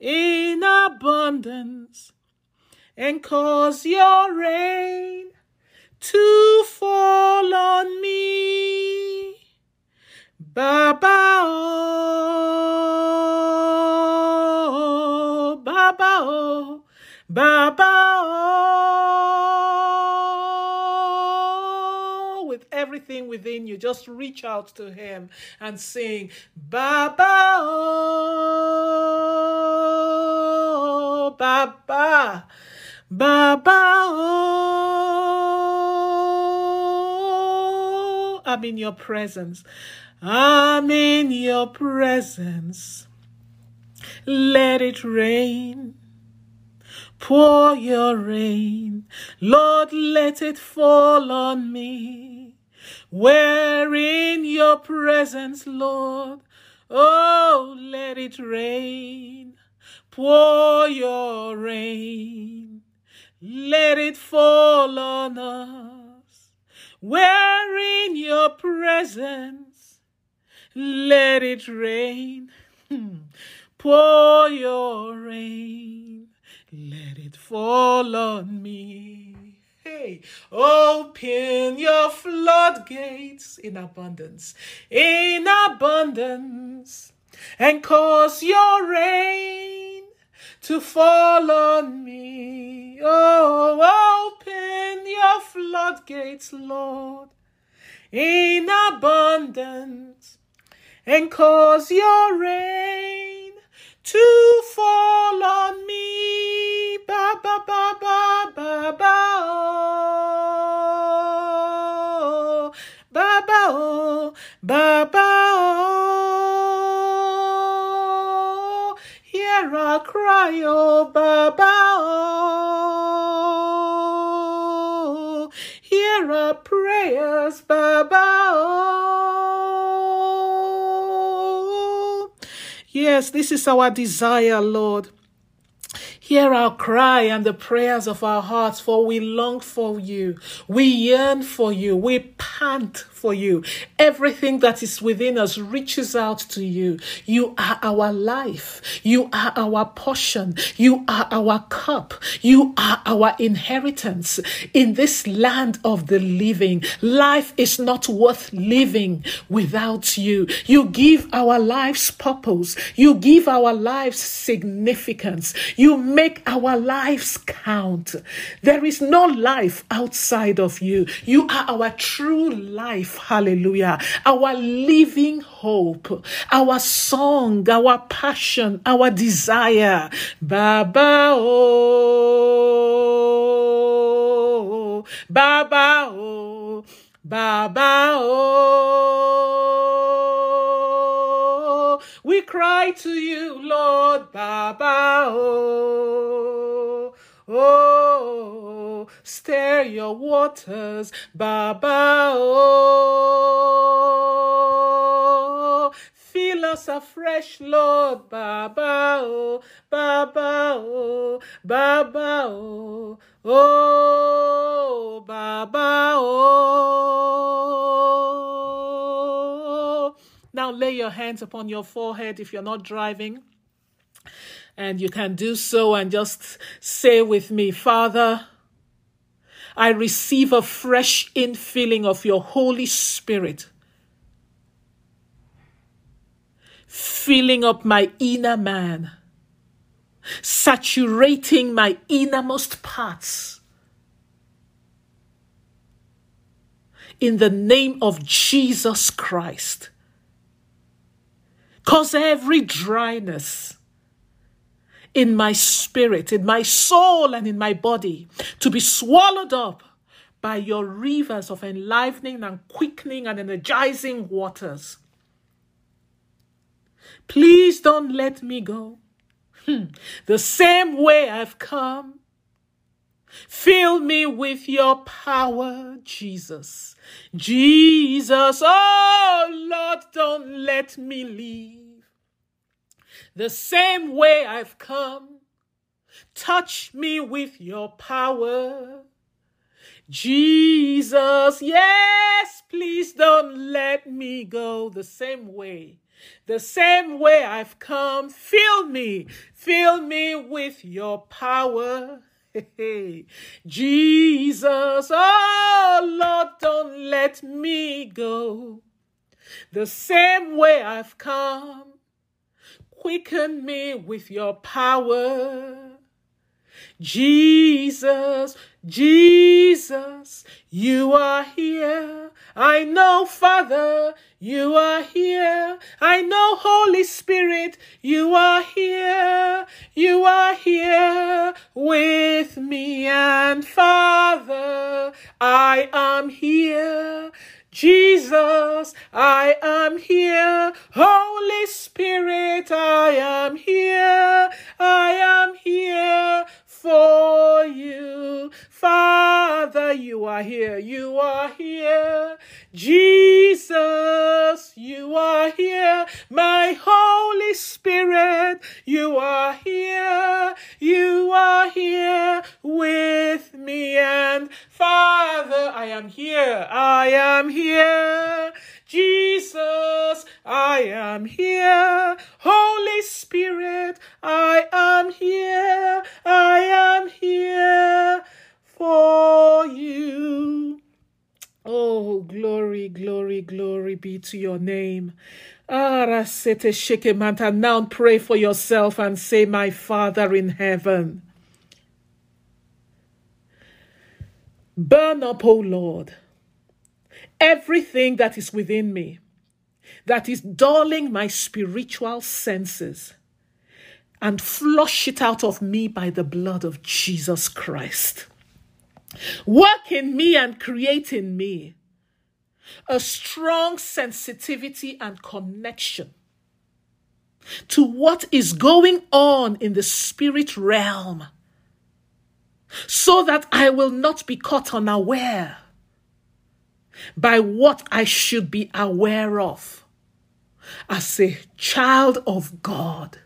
in abundance and cause your rain to fall on me. Baba, oh, Baba, oh, Baba, oh. Everything within you, just reach out to Him and sing, Baba, oh, Baba, Baba, oh. I'm in your presence. I'm in your presence. Let it rain. Pour your rain. Lord, let it fall on me. We're in your presence, Lord. Oh, let it rain. Pour your rain. Let it fall on us. We're in your presence. Let it rain. Pour your rain. Let it fall on me. Hey, open your floodgates in abundance, in abundance, and cause your rain to fall on me. Oh, open your floodgates, Lord, in abundance, and cause your rain to fall on me. Ba ba ba ba ba ba oh. Ba ba oh. Ba ba oh. Hear our cry, oh Baba oh. Hear our prayers, Baba oh. Yes, this is our desire, Lord. Hear our cry and the prayers of our hearts, for we long for you. We yearn for you. We pant for you. Everything that is within us reaches out to you. You are our life. You are our portion. You are our cup. You are our inheritance in this land of the living. Life is not worth living without you. You give our lives purpose. You give our lives significance. You make our lives count. There is no life outside of you. You are our true life. Hallelujah. Our living hope, our song, our passion, our desire. Baba, oh, Baba, oh, Baba, oh. We cry to you, Lord, Baba, oh, oh, stir your waters, Baba, oh, fill us afresh, Lord, Baba, oh, Baba, oh, Baba, oh, oh, Baba, oh. Now lay your hands upon your forehead if you're not driving. And you can do so and just say with me, Father, I receive a fresh infilling of your Holy Spirit, filling up my inner man, saturating my innermost parts. In the name of Jesus Christ, cause every dryness in my spirit, in my soul, and in my body to be swallowed up by your rivers of enlivening and quickening and energizing waters. Please don't let me go. Hmm. The same way I've come. Fill me with your power, Jesus. Jesus, oh Lord, don't let me leave the same way I've come. Touch me with your power. Jesus, yes, please don't let me go the same way The same way I've come, fill me, fill me with your power. Jesus, oh Lord, don't let me go. The same way I've come, quicken me with your power. Jesus, Jesus, you are here. I know, Father, you are here. I know, Holy Spirit, you are here. You are here with me. And Father, I am here. Jesus, I am here. Holy Spirit, I am here. I am here for you. Father, you are here. You are here. Jesus, you are here. My Holy Spirit, you are here. You are here with me. And Father, I am here. I am here. Jesus, I am here. Holy Spirit, I am here. I am here for you. Oh, glory, glory, glory be to your name. Now pray for yourself and say, My Father in heaven. Burn up, O Lord, everything that is within me that is dulling my spiritual senses and flush it out of me by the blood of Jesus Christ. Work in me and create in me a strong sensitivity and connection to what is going on in the spirit realm so that I will not be caught unaware by what I should be aware of as a child of God.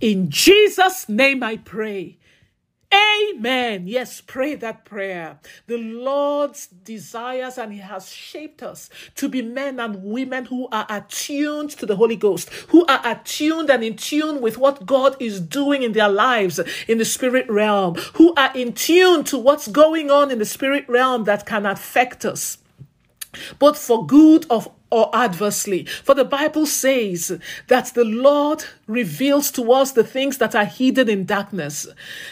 In Jesus' name I pray. Amen. Yes, pray that prayer. The Lord desires and He has shaped us to be men and women who are attuned to the Holy Ghost, who are attuned and in tune with what God is doing in their lives in the spirit realm, who are in tune to what's going on in the spirit realm that can affect us both for good of or adversely. For the Bible says that the Lord reveals to us the things that are hidden in darkness.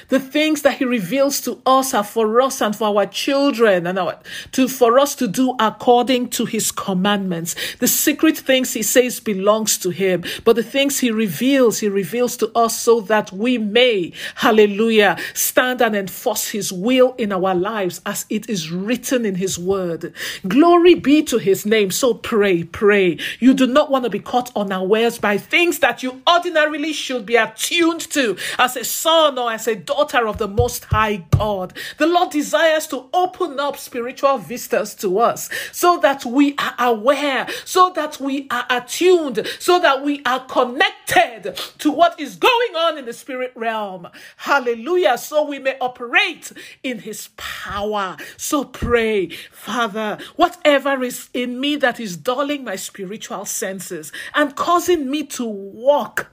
The things that He reveals to us are for us and for our children and our, to, for us to do according to His commandments. The secret things He says belongs to Him, but the things He reveals, He reveals to us so that we may, hallelujah, stand and enforce His will in our lives as it is written in His word. Glory be to His name. So pray pray. You do not want to be caught unawares by things that you ordinarily should be attuned to as a son or as a daughter of the Most High God. The Lord desires to open up spiritual vistas to us so that we are aware, so that we are attuned, so that we are connected to what is going on in the spirit realm. Hallelujah. So we may operate in His power. So pray, Father, whatever is in me that is dulling my spiritual senses and causing me to walk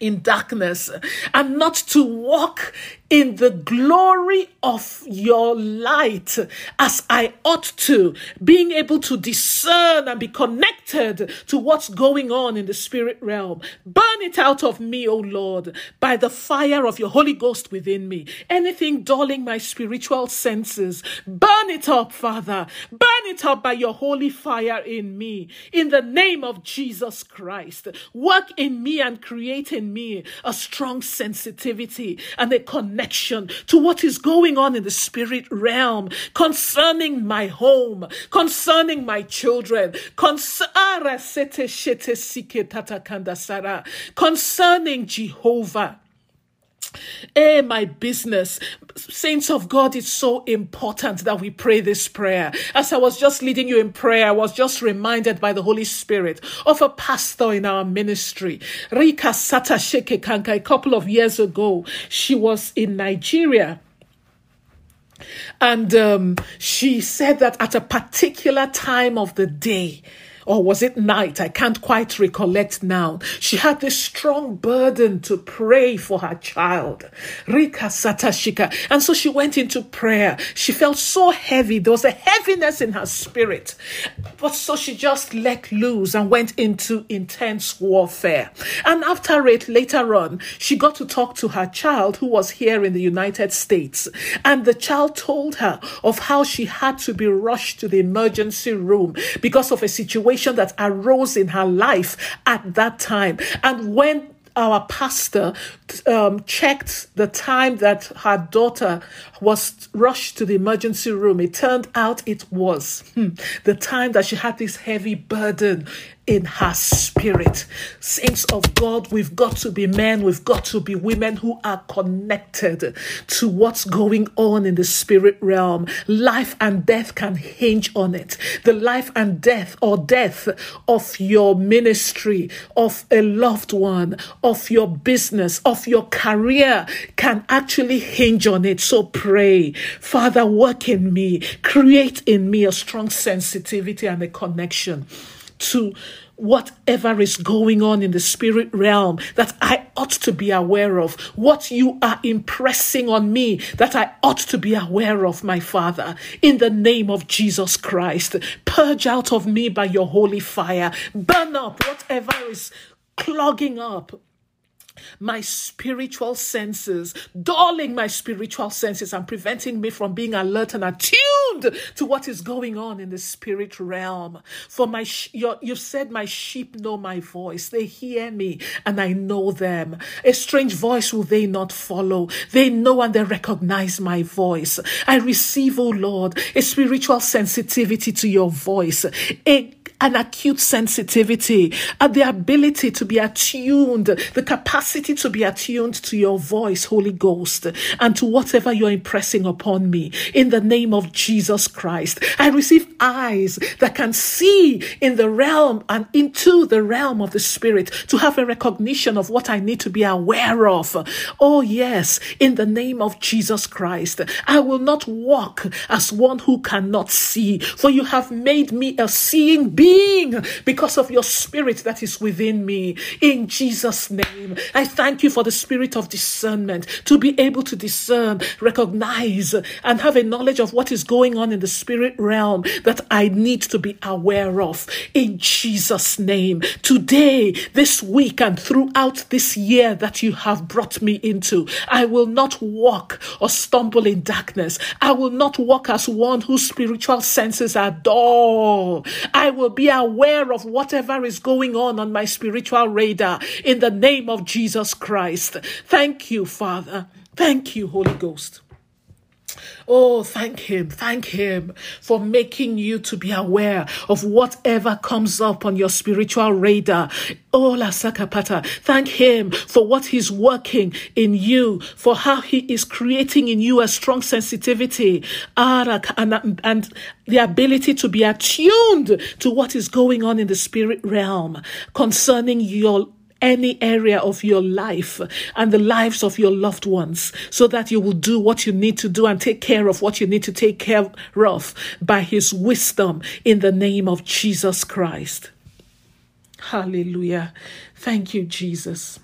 in darkness and not to walk in the glory of your light as I ought to, being able to discern and be connected to what's going on in the spirit realm. Burn it out of me, O Lord, by the fire of your Holy Ghost within me. Anything dulling my spiritual senses, burn it up, Father. Burn it up by your holy fire in me. In the name of Jesus Christ, work in me and create in me a strong sensitivity and a connection connection to what is going on in the spirit realm concerning my home, concerning my children, concerning Jehovah. Eh, my business. Saints of God, it's so important that we pray this prayer. As I was just leading you in prayer, I was just reminded by the Holy Spirit of a pastor in our ministry, Rika Sata Sheke Kanka, a couple of years ago. She was in Nigeria. And um, she said that at a particular time of the day, or was it night? I can't quite recollect now. She had this strong burden to pray for her child. Rika Satashika. And so she went into prayer. She felt so heavy. There was a heaviness in her spirit. But so she just let loose and went into intense warfare. And after it, later on, she got to talk to her child who was here in the United States. And the child told her of how she had to be rushed to the emergency room because of a situation that arose in her life at that time. And when our pastor um, checked the time that her daughter was rushed to the emergency room. It turned out it was hmm, the time that she had this heavy burden in her spirit. Saints of God, we've got to be men, we've got to be women who are connected to what's going on in the spirit realm. Life and death can hinge on it. The life and death or death of your ministry, of a loved one, of your business, of your career can actually hinge on it. So pray, Father, work in me, create in me a strong sensitivity and a connection to whatever is going on in the spirit realm that I ought to be aware of, what you are impressing on me that I ought to be aware of, my Father, in the name of Jesus Christ. Purge out of me by your holy fire, burn up whatever is clogging up my spiritual senses, dulling my spiritual senses and preventing me from being alert and attuned to what is going on in the spirit realm. For my, sh- you've said, my sheep know my voice. They hear me and I know them. A strange voice will they not follow. They know and they recognize my voice. I receive, O oh Lord, a spiritual sensitivity to your voice, a an acute sensitivity, and the ability to be attuned, the capacity to be attuned to your voice, Holy Ghost, and to whatever you're impressing upon me. In the name of Jesus Christ, I receive eyes that can see in the realm and into the realm of the Spirit to have a recognition of what I need to be aware of. Oh, yes, in the name of Jesus Christ, I will not walk as one who cannot see, for you have made me a seeing being being because of your spirit that is within me. In Jesus' name, I thank you for the spirit of discernment to be able to discern, recognize, and have a knowledge of what is going on in the spirit realm that I need to be aware of. In Jesus' name, today, this week, and throughout this year that you have brought me into, I will not walk or stumble in darkness. I will not walk as one whose spiritual senses are dull. I will be aware of whatever is going on on my spiritual radar in the name of Jesus Christ. Thank you, Father. Thank you, Holy Ghost. Oh, thank Him, thank Him for making you to be aware of whatever comes up on your spiritual radar. Oh, La Sakapata, thank Him for what He's working in you, for how He is creating in you a strong sensitivity and, and the ability to be attuned to what is going on in the spirit realm concerning your any area of your life and the lives of your loved ones so that you will do what you need to do and take care of what you need to take care of by his wisdom in the name of Jesus Christ. Hallelujah. Thank you, Jesus.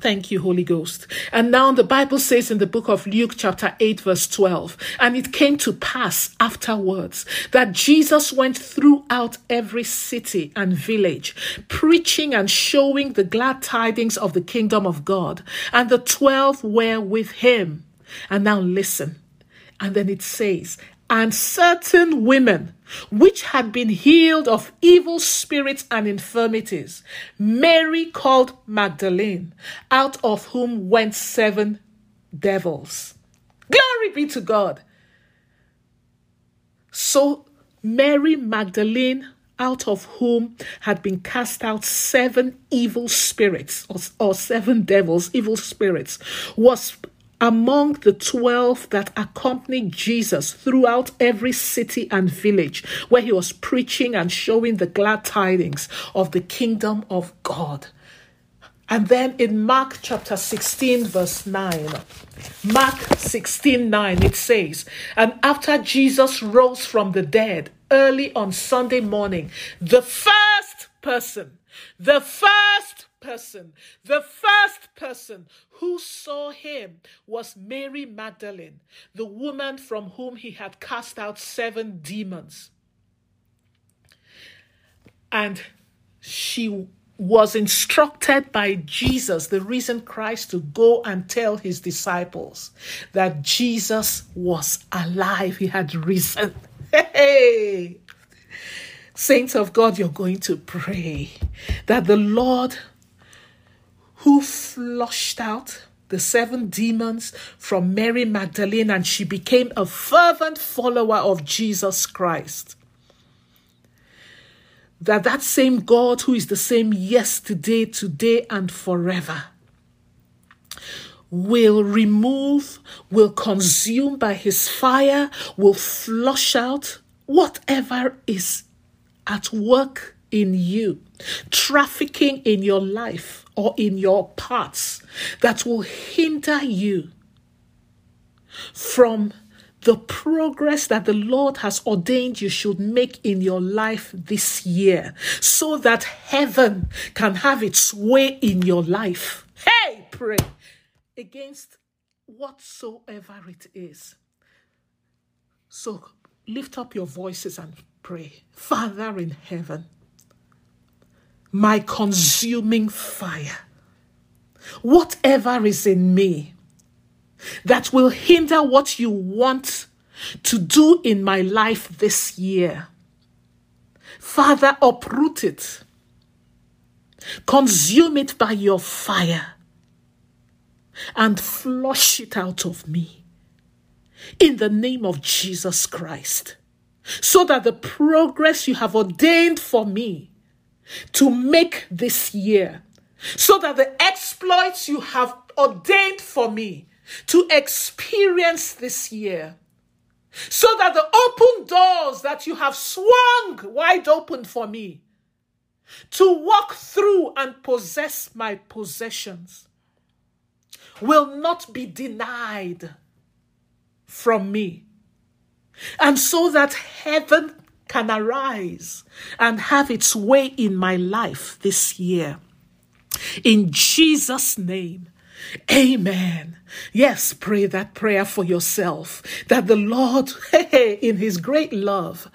Thank you, Holy Ghost. And now the Bible says in the book of Luke, chapter 8, verse 12, and it came to pass afterwards that Jesus went throughout every city and village, preaching and showing the glad tidings of the kingdom of God. And the twelve were with him. And now listen. And then it says, and certain women which had been healed of evil spirits and infirmities, Mary called Magdalene, out of whom went seven devils. Glory be to God. So Mary Magdalene, out of whom had been cast out seven evil spirits or, or seven devils, evil spirits, was among the 12 that accompanied Jesus throughout every city and village where he was preaching and showing the glad tidings of the kingdom of God. And then in Mark chapter 16, verse 9, Mark 16, 9, it says, And after Jesus rose from the dead early on Sunday morning, the first person, the first person, the first person who saw him was Mary Magdalene, the woman from whom he had cast out seven demons. And she was instructed by Jesus, the risen Christ, to go and tell his disciples that Jesus was alive. He had risen. Hey! Saints of God, you're going to pray that the Lord who flushed out the seven demons from Mary Magdalene and she became a fervent follower of Jesus Christ. That that same God who is the same yesterday, today, and forever will remove, will consume by his fire, will flush out whatever is at work in you, trafficking in your life or in your parts that will hinder you from the progress that the Lord has ordained you should make in your life this year so that heaven can have its way in your life. Hey, pray against whatsoever it is. So lift up your voices and pray. Father in heaven, my consuming fire, whatever is in me, that will hinder what you want to do in my life this year. Father, uproot it. Consume it by your fire and flush it out of me in the name of Jesus Christ. So that the progress you have ordained for me to make this year, so that the exploits you have ordained for me to experience this year. So that the open doors that you have swung wide open for me to walk through and possess my possessions will not be denied from me. And so that heaven can arise and have its way in my life this year. In Jesus' name, Amen. Yes, pray that prayer for yourself that the Lord, in His great love,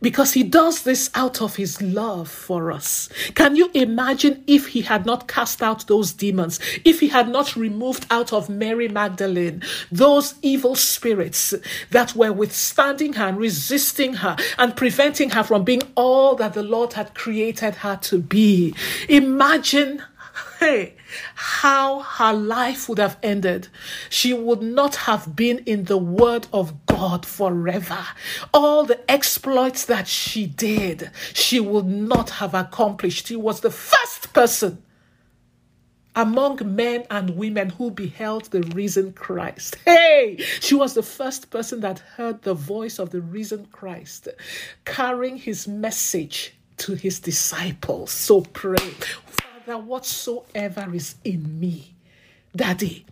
because He does this out of His love for us. Can you imagine if He had not cast out those demons, if He had not removed out of Mary Magdalene those evil spirits that were withstanding her and resisting her and preventing her from being all that the Lord had created her to be? Imagine Hey, how her life would have ended. She would not have been in the Word of God forever. All the exploits that she did, she would not have accomplished. She was the first person among men and women who beheld the risen Christ. Hey, she was the first person that heard the voice of the risen Christ carrying his message to his disciples. So pray that whatsoever is in me, Daddy,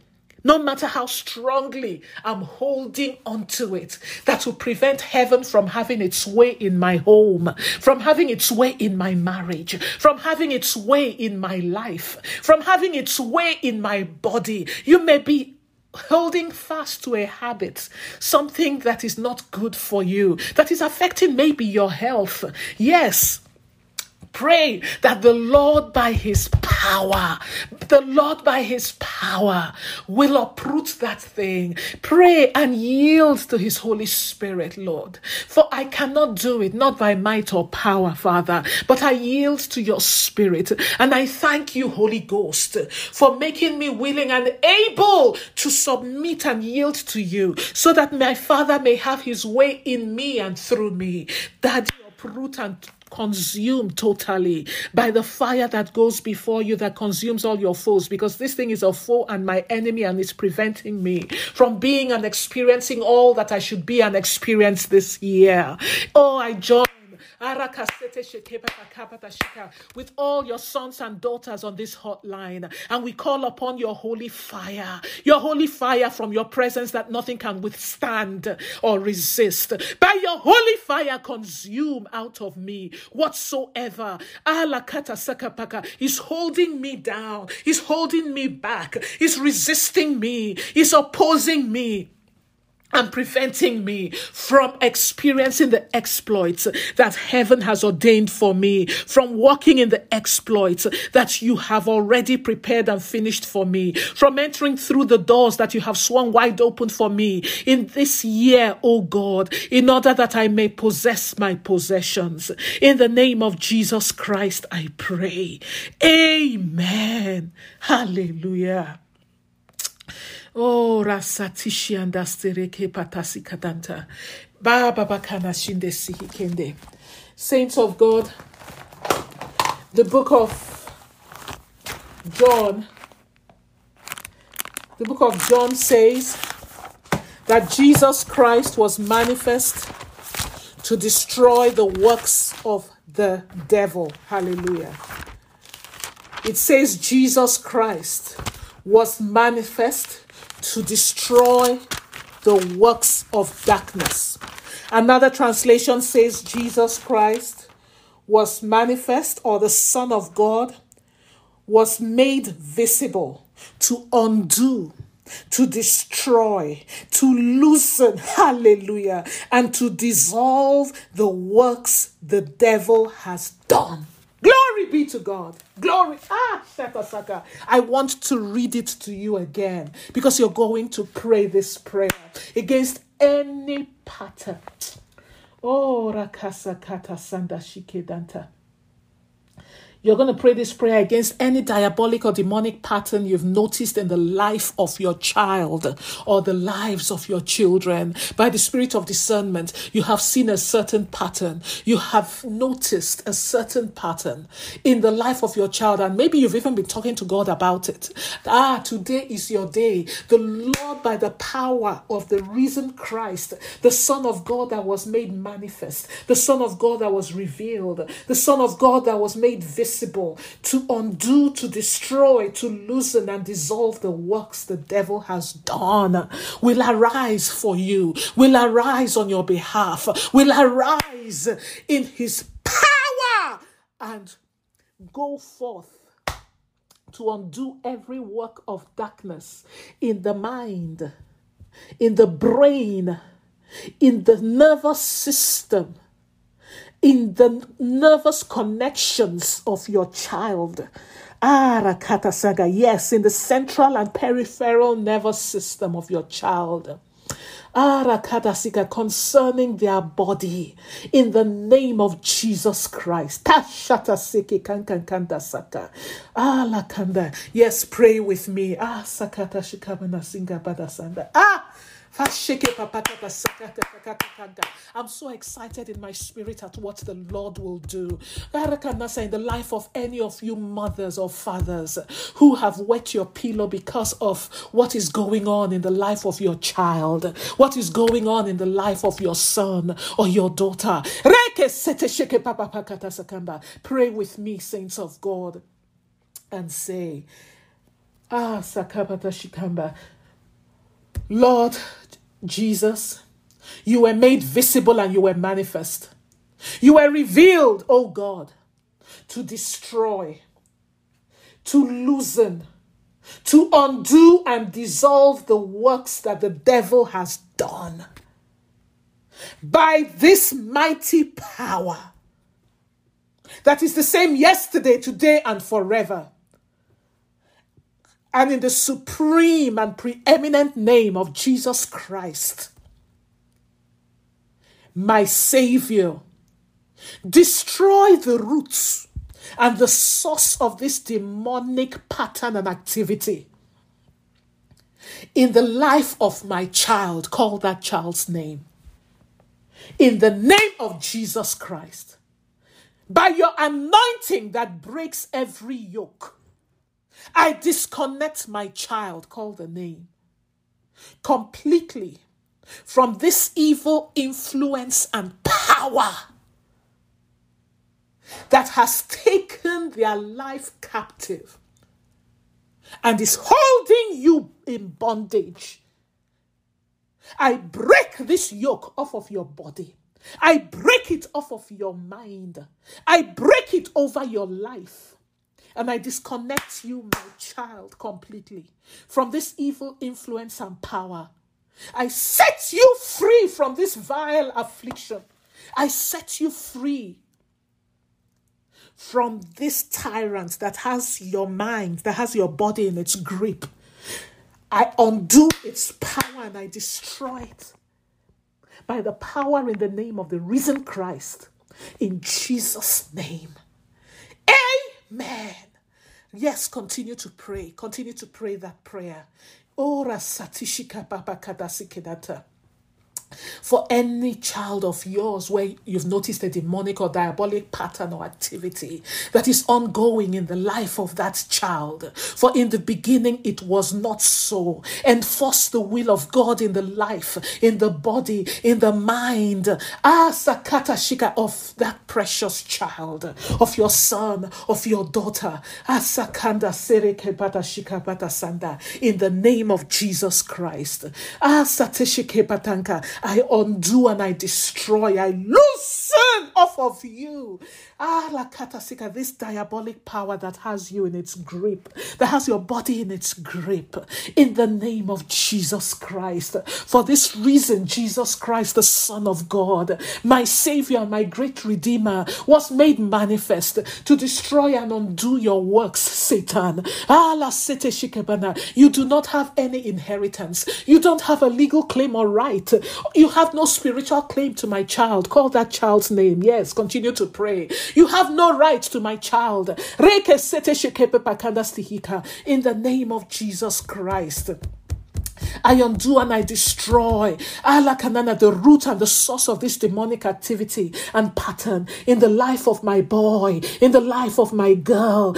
no matter how strongly I'm holding onto it, that will prevent heaven from having its way in my home, from having its way in my marriage, from having its way in my life, from having its way in my body. You may be holding fast to a habit, something that is not good for you, that is affecting maybe your health. Yes, Pray that the Lord, by his power, the Lord, by his power, will uproot that thing. Pray and yield to his Holy Spirit, Lord. For I cannot do it, not by might or power, Father, but I yield to your Spirit. And I thank you, Holy Ghost, for making me willing and able to submit and yield to you so that my Father may have his way in me and through me. That uproot and consumed totally by the fire that goes before you that consumes all your foes because this thing is a foe and my enemy and it's preventing me from being and experiencing all that I should be and experience this year. Oh, I join with all your sons and daughters on this hotline. And we call upon your holy fire, your holy fire from your presence that nothing can withstand or resist. By your holy fire, consume out of me whatsoever. Is holding me down, is holding me back, is resisting me, is opposing me and preventing me from experiencing the exploits that heaven has ordained for me, from walking in the exploits that you have already prepared and finished for me, from entering through the doors that you have swung wide open for me in this year, O oh God, in order that I may possess my possessions. In the name of Jesus Christ, I pray. Amen. Hallelujah. Oh, rasatishi andastereke patasi kadanta. Baba bakana shinde kende. Saints of God, the book of John, the book of John says that Jesus Christ was manifest to destroy the works of the devil. Hallelujah. It says Jesus Christ was manifest to destroy the works of darkness. Another translation says Jesus Christ was manifest, or the Son of God was made visible to undo, to destroy, to loosen, hallelujah, and to dissolve the works the devil has done. Glory be to God. Glory. Ah, Shaka. I want to read it to you again because you're going to pray this prayer against any pattern. Oh, Rakasa Kata Sanda Shikedanta. You're going to pray this prayer against any diabolic or demonic pattern you've noticed in the life of your child or the lives of your children. By the spirit of discernment, you have seen a certain pattern. You have noticed a certain pattern in the life of your child, and maybe you've even been talking to God about it. Ah, today is your day. The Lord, by the power of the risen Christ, the Son of God that was made manifest, the Son of God that was revealed, the Son of God that was made visible to undo, to destroy, to loosen and dissolve the works the devil has done, will arise for you, will arise on your behalf, will arise in his power and go forth to undo every work of darkness in the mind, in the brain, in the nervous system, in the nervous connections of your child. Ah, Saga, yes, in the central and peripheral nervous system of your child. Arakadasika concerning their body in the name of Jesus Christ. Tashata siki kankankanda saka. Ah. Yes, pray with me. Ah, sakata shikamana singa badasanda. Ah, I'm so excited in my spirit at what the Lord will do. In the life of any of you mothers or fathers who have wet your pillow because of what is going on in the life of your child, what is going on in the life of your son or your daughter. Pray with me, saints of God, and say, Ah, Sakabata Shikamba. Lord Jesus, you were made visible and you were manifest. You were revealed, oh God, to destroy, to loosen, to undo and dissolve the works that the devil has done. By this mighty power that is the same yesterday, today, and forever and in the supreme and preeminent name of Jesus Christ, my Savior, destroy the roots and the source of this demonic pattern and activity in the life of my child. Call that child's name. In the name of Jesus Christ, by your anointing that breaks every yoke I disconnect my child, call the name, completely from this evil influence and power that has taken their life captive and is holding you in bondage. I break this yoke off of your body. I break it off of your mind. I break it over your life. And I disconnect you, my child, completely from this evil influence and power. I set you free from this vile affliction. I set you free from this tyrant that has your mind, that has your body in its grip. I undo its power and I destroy it by the power in the name of the risen Christ. In Jesus' name. Amen. Yes, continue to pray. Continue to pray that prayer. Ora satishika papa kadasikedata for any child of yours where you've noticed a demonic or diabolic pattern or activity that is ongoing in the life of that child. For in the beginning it was not so. Enforce the will of God in the life, in the body, in the mind. Ah, Sakata Shika of that precious child, of your son, of your daughter. Ah, Sakanda Sereke Bata Shika Bata Sanda. In the name of Jesus Christ. Ah, Sateshike Patanka. I undo and I destroy, I loosen off of you. Ah, Lakatasika, this diabolic power that has you in its grip, that has your body in its grip, in the name of Jesus Christ. For this reason, Jesus Christ, the Son of God, my Savior, my great Redeemer, was made manifest to destroy and undo your works, Satan. Ah, La You do not have any inheritance. You don't have a legal claim or right. You have no spiritual claim to my child. Call that child's name. Yes, continue to pray. You have no right to my child. In the name of Jesus Christ. I undo and I destroy Alakanana, the root and the source of this demonic activity and pattern in the life of my boy, in the life of my girl.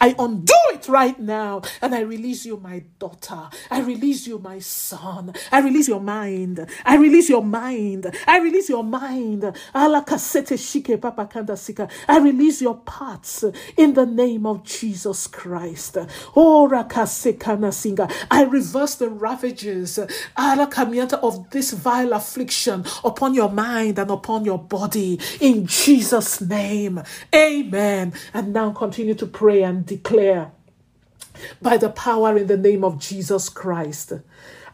I undo it right now and I release you, my daughter. I release you, my son. I release your mind. I release your mind. I release your mind. I release your parts in the name of Jesus Christ. Oh, I reverse the ravages of this vile affliction upon your mind and upon your body in Jesus' name. Amen. And now continue to pray and declare by the power in the name of Jesus Christ.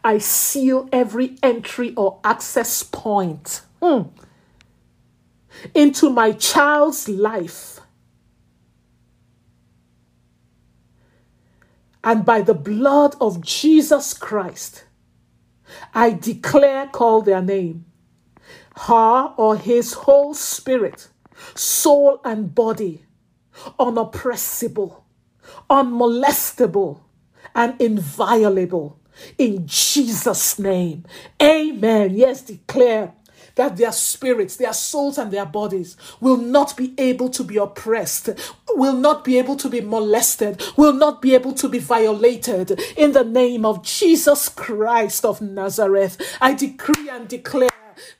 I seal every entry or access point mm, into my child's life and by the blood of Jesus Christ, I declare, call their name, her or his whole spirit, soul, and body, unoppressible, unmolestable, and inviolable. In Jesus' name. Amen. Yes, declare that their spirits, their souls, and their bodies will not be able to be oppressed, will not be able to be molested, will not be able to be violated. In the name of Jesus Christ of Nazareth, I decree and declare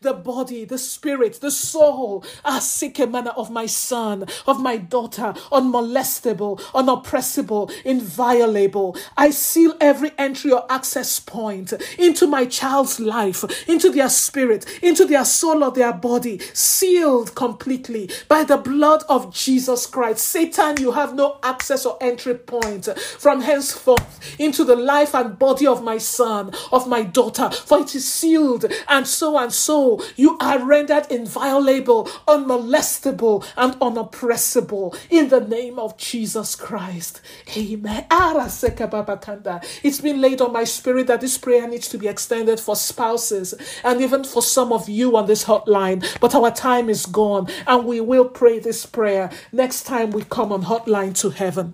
the body, the spirit, the soul, ah, sick manner of my son, of my daughter, unmolestable, unoppressible, inviolable. I seal every entry or access point into my child's life, into their spirit, into their soul or their body, sealed completely by the blood of Jesus Christ. Satan, you have no access or entry point from henceforth into the life and body of my son, of my daughter, for it is sealed and so and so so you are rendered inviolable, unmolestable, and unoppressible in the name of Jesus Christ. Amen. It's been laid on my spirit that this prayer needs to be extended for spouses and even for some of you on this hotline. But our time is gone, and we will pray this prayer next time we come on Hotline to Heaven.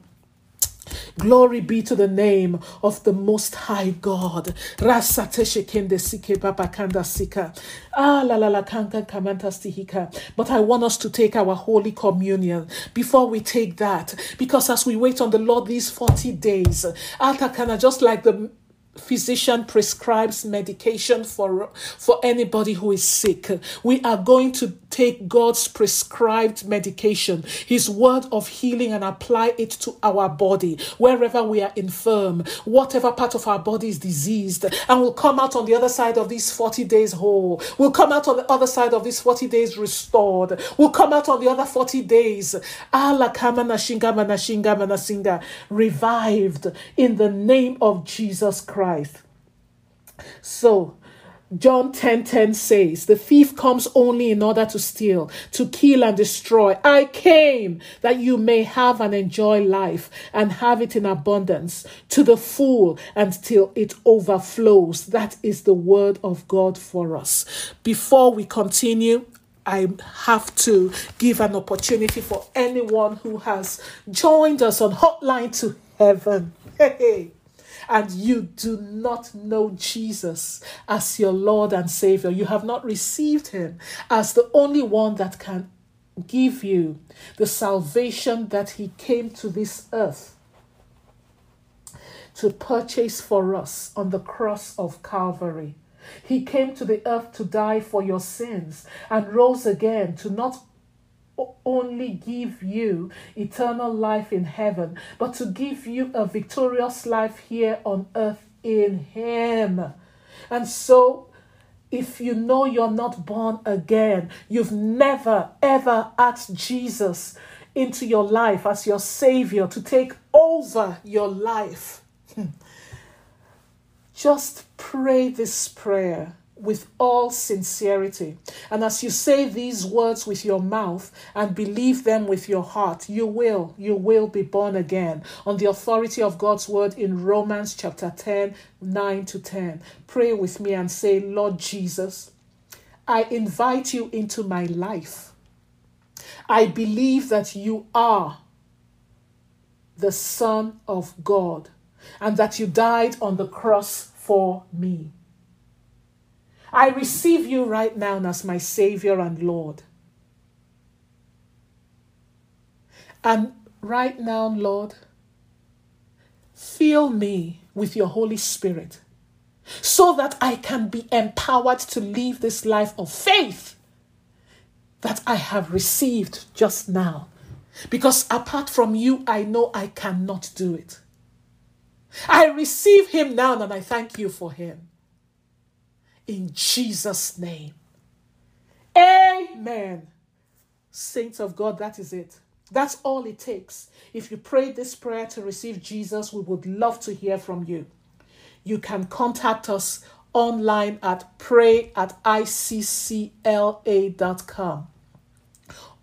Glory be to the name of the Most High God. Ah. But I want us to take our Holy Communion before we take that, because as we wait on the Lord these 40 days, just like the physician prescribes medication for for anybody who is sick. We are going to take god's prescribed medication his word of healing and apply it to our body wherever we are infirm whatever part of our body is diseased and we'll come out on the other side of these 40 days whole. We'll come out on the other side of these 40 days restored. We'll come out on the other 40 days revived in the name of jesus christ so, John 10:10 10, 10 says, "The thief comes only in order to steal, to kill and destroy. I came that you may have and enjoy life and have it in abundance to the full until it overflows." That is the word of God for us. Before we continue, I have to give an opportunity for anyone who has joined us on Hotline to Heaven. Hey and you do not know Jesus as your Lord and Savior, you have not received Him as the only one that can give you the salvation that He came to this earth to purchase for us on the cross of Calvary. He came to the earth to die for your sins and rose again to not only give you eternal life in heaven, but to give you a victorious life here on earth in Him. And so, if you know you're not born again, you've never ever asked Jesus into your life as your Savior to take over your life, hmm. just pray this prayer with all sincerity. And as you say these words with your mouth and believe them with your heart, you will, you will be born again on the authority of God's word in Romans chapter 10, 9 to 10. Pray with me and say, Lord Jesus, I invite you into my life. I believe that you are the Son of God and that you died on the cross for me. I receive you right now as my Savior and Lord. And right now, Lord, fill me with your Holy Spirit so that I can be empowered to live this life of faith that I have received just now. Because apart from you, I know I cannot do it. I receive him now and I thank you for him in Jesus' name. Amen. Saints of God, that is it. That's all it takes. If you pray this prayer to receive Jesus, we would love to hear from you. You can contact us online at pray at iccla.com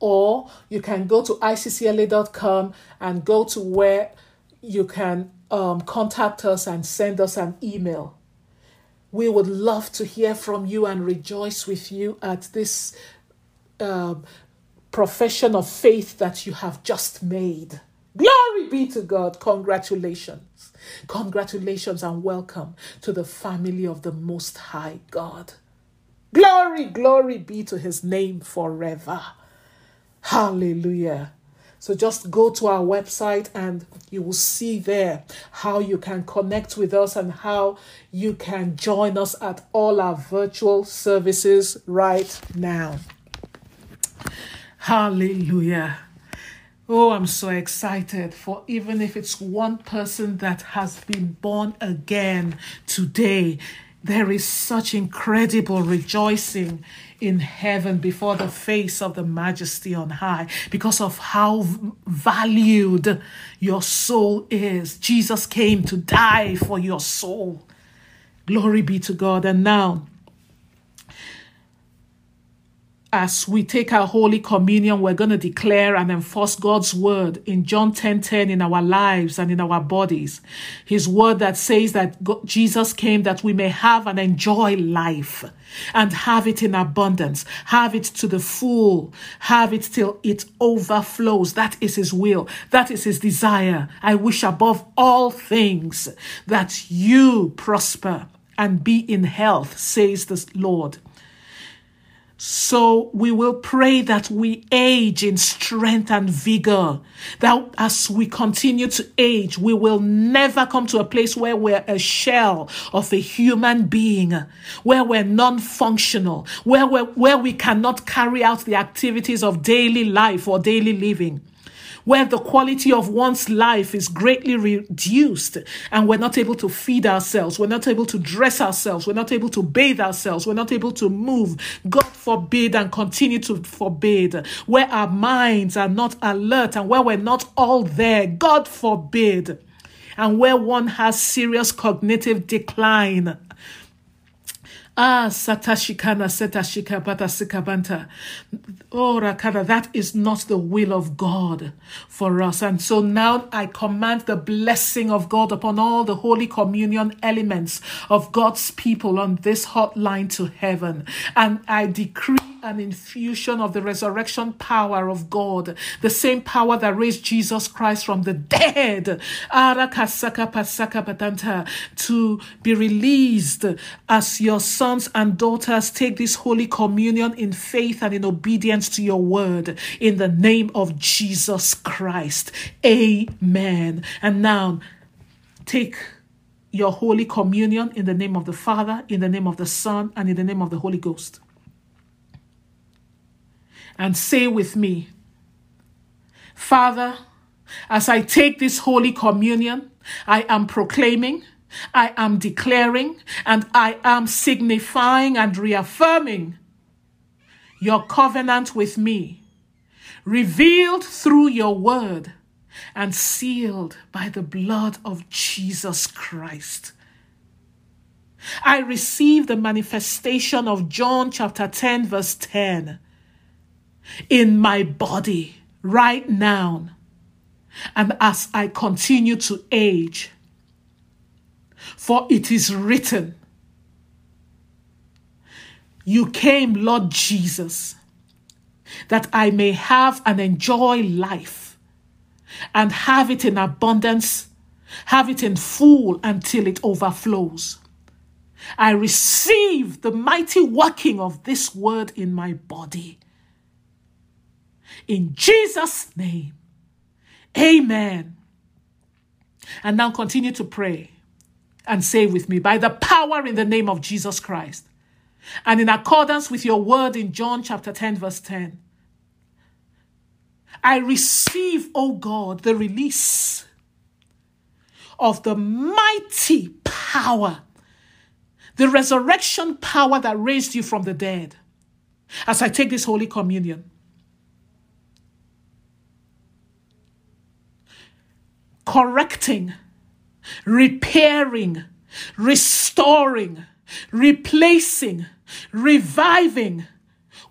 or you can go to iccla.com and go to where you can um, contact us and send us an email. We would love to hear from you and rejoice with you at this uh, profession of faith that you have just made. Glory be to God. Congratulations. Congratulations and welcome to the family of the Most High God. Glory, glory be to his name forever. Hallelujah. So just go to our website and you will see there how you can connect with us and how you can join us at all our virtual services right now. Hallelujah. Oh, I'm so excited for even if it's one person that has been born again today, there is such incredible rejoicing in heaven before the face of the majesty on high because of how valued your soul is. Jesus came to die for your soul. Glory be to God. And now, as we take our Holy Communion, we're going to declare and enforce God's word in John 10 10 in our lives and in our bodies. His word that says that God, Jesus came that we may have and enjoy life and have it in abundance, have it to the full, have it till it overflows. That is His will, that is His desire. I wish above all things that you prosper and be in health, says the Lord So we will pray that we age in strength and vigor. That as we continue to age, we will never come to a place where we're a shell of a human being, where we're non-functional, where, we where we cannot carry out the activities of daily life or daily living where the quality of one's life is greatly reduced and we're not able to feed ourselves, we're not able to dress ourselves, we're not able to bathe ourselves, we're not able to move. God forbid and continue to forbid. Where our minds are not alert and where we're not all there, God forbid. And where one has serious cognitive decline Ah, Satashikana Setashika Batasikabanta. Oh, Rakada, that is not the will of God for us. And so now I command the blessing of God upon all the Holy Communion elements of God's people on this hotline to heaven. And I decree an infusion of the resurrection power of God, the same power that raised Jesus Christ from the dead, to be released as your sons and daughters take this holy communion in faith and in obedience to your word in the name of Jesus Christ. Amen. And now take your holy communion in the name of the Father, in the name of the Son, and in the name of the Holy Ghost and say with me, Father, as I take this Holy Communion, I am proclaiming, I am declaring, and I am signifying and reaffirming your covenant with me, revealed through your word and sealed by the blood of Jesus Christ. I receive the manifestation of John chapter 10, verse 10 in my body right now. And as I continue to age, for it is written, You came, Lord Jesus, that I may have and enjoy life and have it in abundance, have it in full until it overflows. I receive the mighty working of this word in my body in Jesus' name. Amen. And now continue to pray and say with me, by the power in the name of Jesus Christ, and in accordance with your word in John chapter 10, verse 10, I receive, O oh God, the release of the mighty power, the resurrection power that raised you from the dead. As I take this Holy Communion, correcting, repairing, restoring, replacing, reviving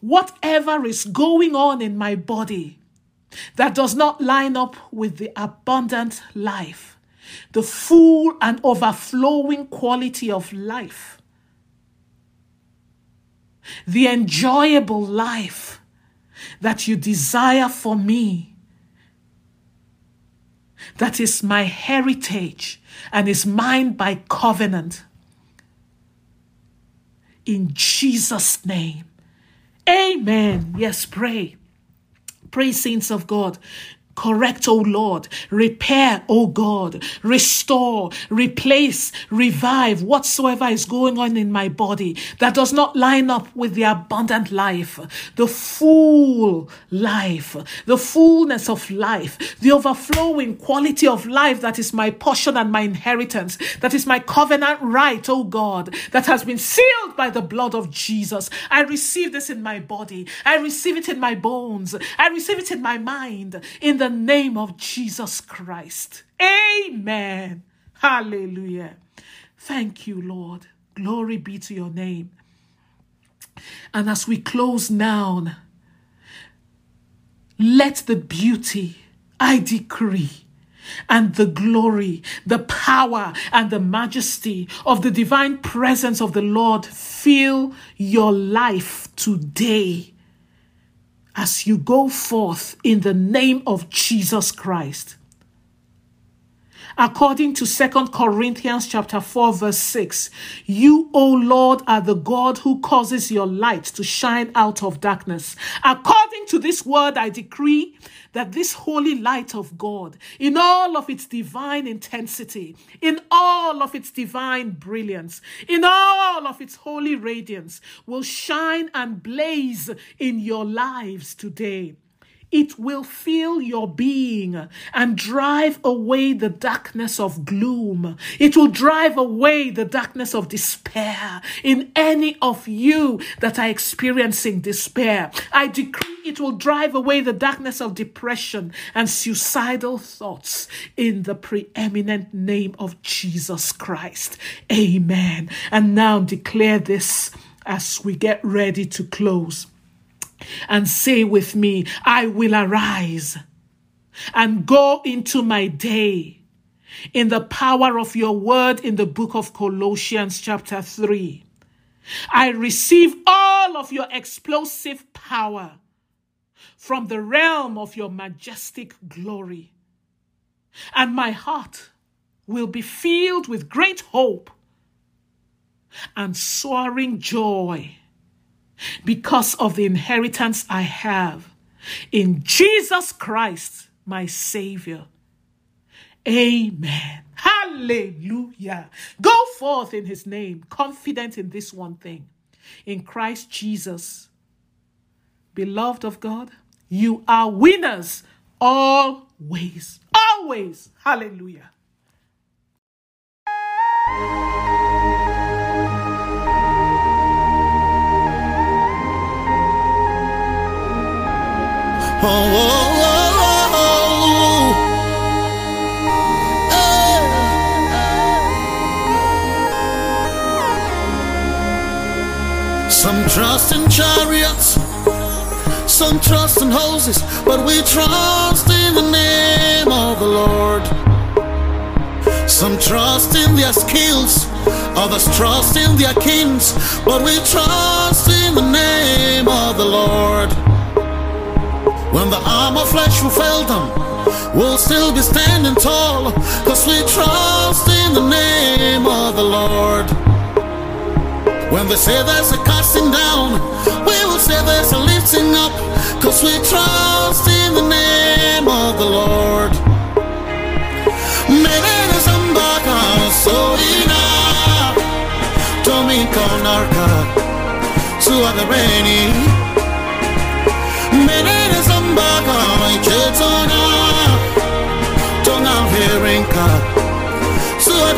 whatever is going on in my body that does not line up with the abundant life, the full and overflowing quality of life, the enjoyable life that you desire for me that is my heritage and is mine by covenant. In Jesus' name. Amen. Yes, pray. Pray, saints of God. Correct, O Lord. Repair, O God. Restore, replace, revive whatsoever is going on in my body that does not line up with the abundant life, the full life, the fullness of life, the overflowing quality of life that is my portion and my inheritance, that is my covenant right, O God, that has been sealed by the blood of Jesus. I receive this in my body. I receive it in my bones. I receive it in my mind. In the the name of Jesus Christ. Amen. Hallelujah. Thank you, Lord. Glory be to your name. And as we close now, let the beauty, I decree, and the glory, the power, and the majesty of the divine presence of the Lord fill your life today as you go forth in the name of Jesus Christ. According to Second Corinthians chapter 4 verse 6 you o lord are the god who causes your light to shine out of darkness. According to this word i decree that this holy light of god in all of its divine intensity in all of its divine brilliance in all of its holy radiance will shine and blaze in your lives today it will fill your being and drive away the darkness of gloom. It will drive away the darkness of despair in any of you that are experiencing despair. I decree it will drive away the darkness of depression and suicidal thoughts in the preeminent name of Jesus Christ. Amen. And now declare this as we get ready to close and say with me, I will arise and go into my day in the power of your word in the book of Colossians, chapter 3. I receive all of your explosive power from the realm of your majestic glory. And my heart will be filled with great hope and soaring joy because of the inheritance I have in Jesus Christ, my Savior. Amen. Hallelujah. Go forth in his name, confident in this one thing. In Christ Jesus, beloved of God, you are winners always. Always. Hallelujah. Oh, oh, oh, some trust in chariots, some trust in horses, but we trust in the name of the Lord. Some trust in their skills, others trust in their kings, but we trust in the name of the Lord. When the arm of flesh will fail them, we'll still be standing tall, cause we trust in the name of the Lord. When they say there's a casting down, we will say there's a lifting up, cause we trust in the name of the Lord. Menene zambaka soina Tomi konarka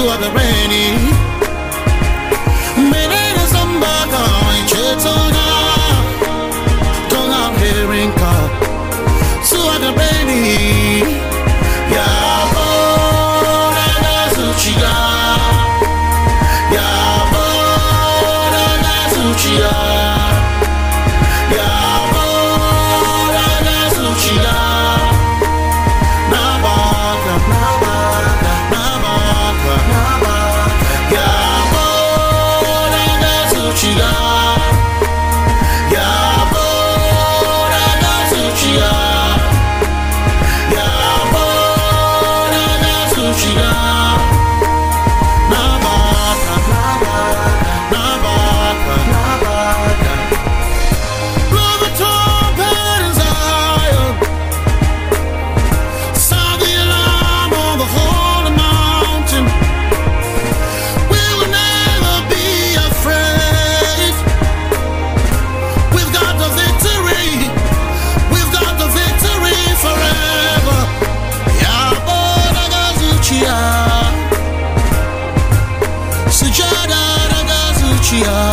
Suagareni Milele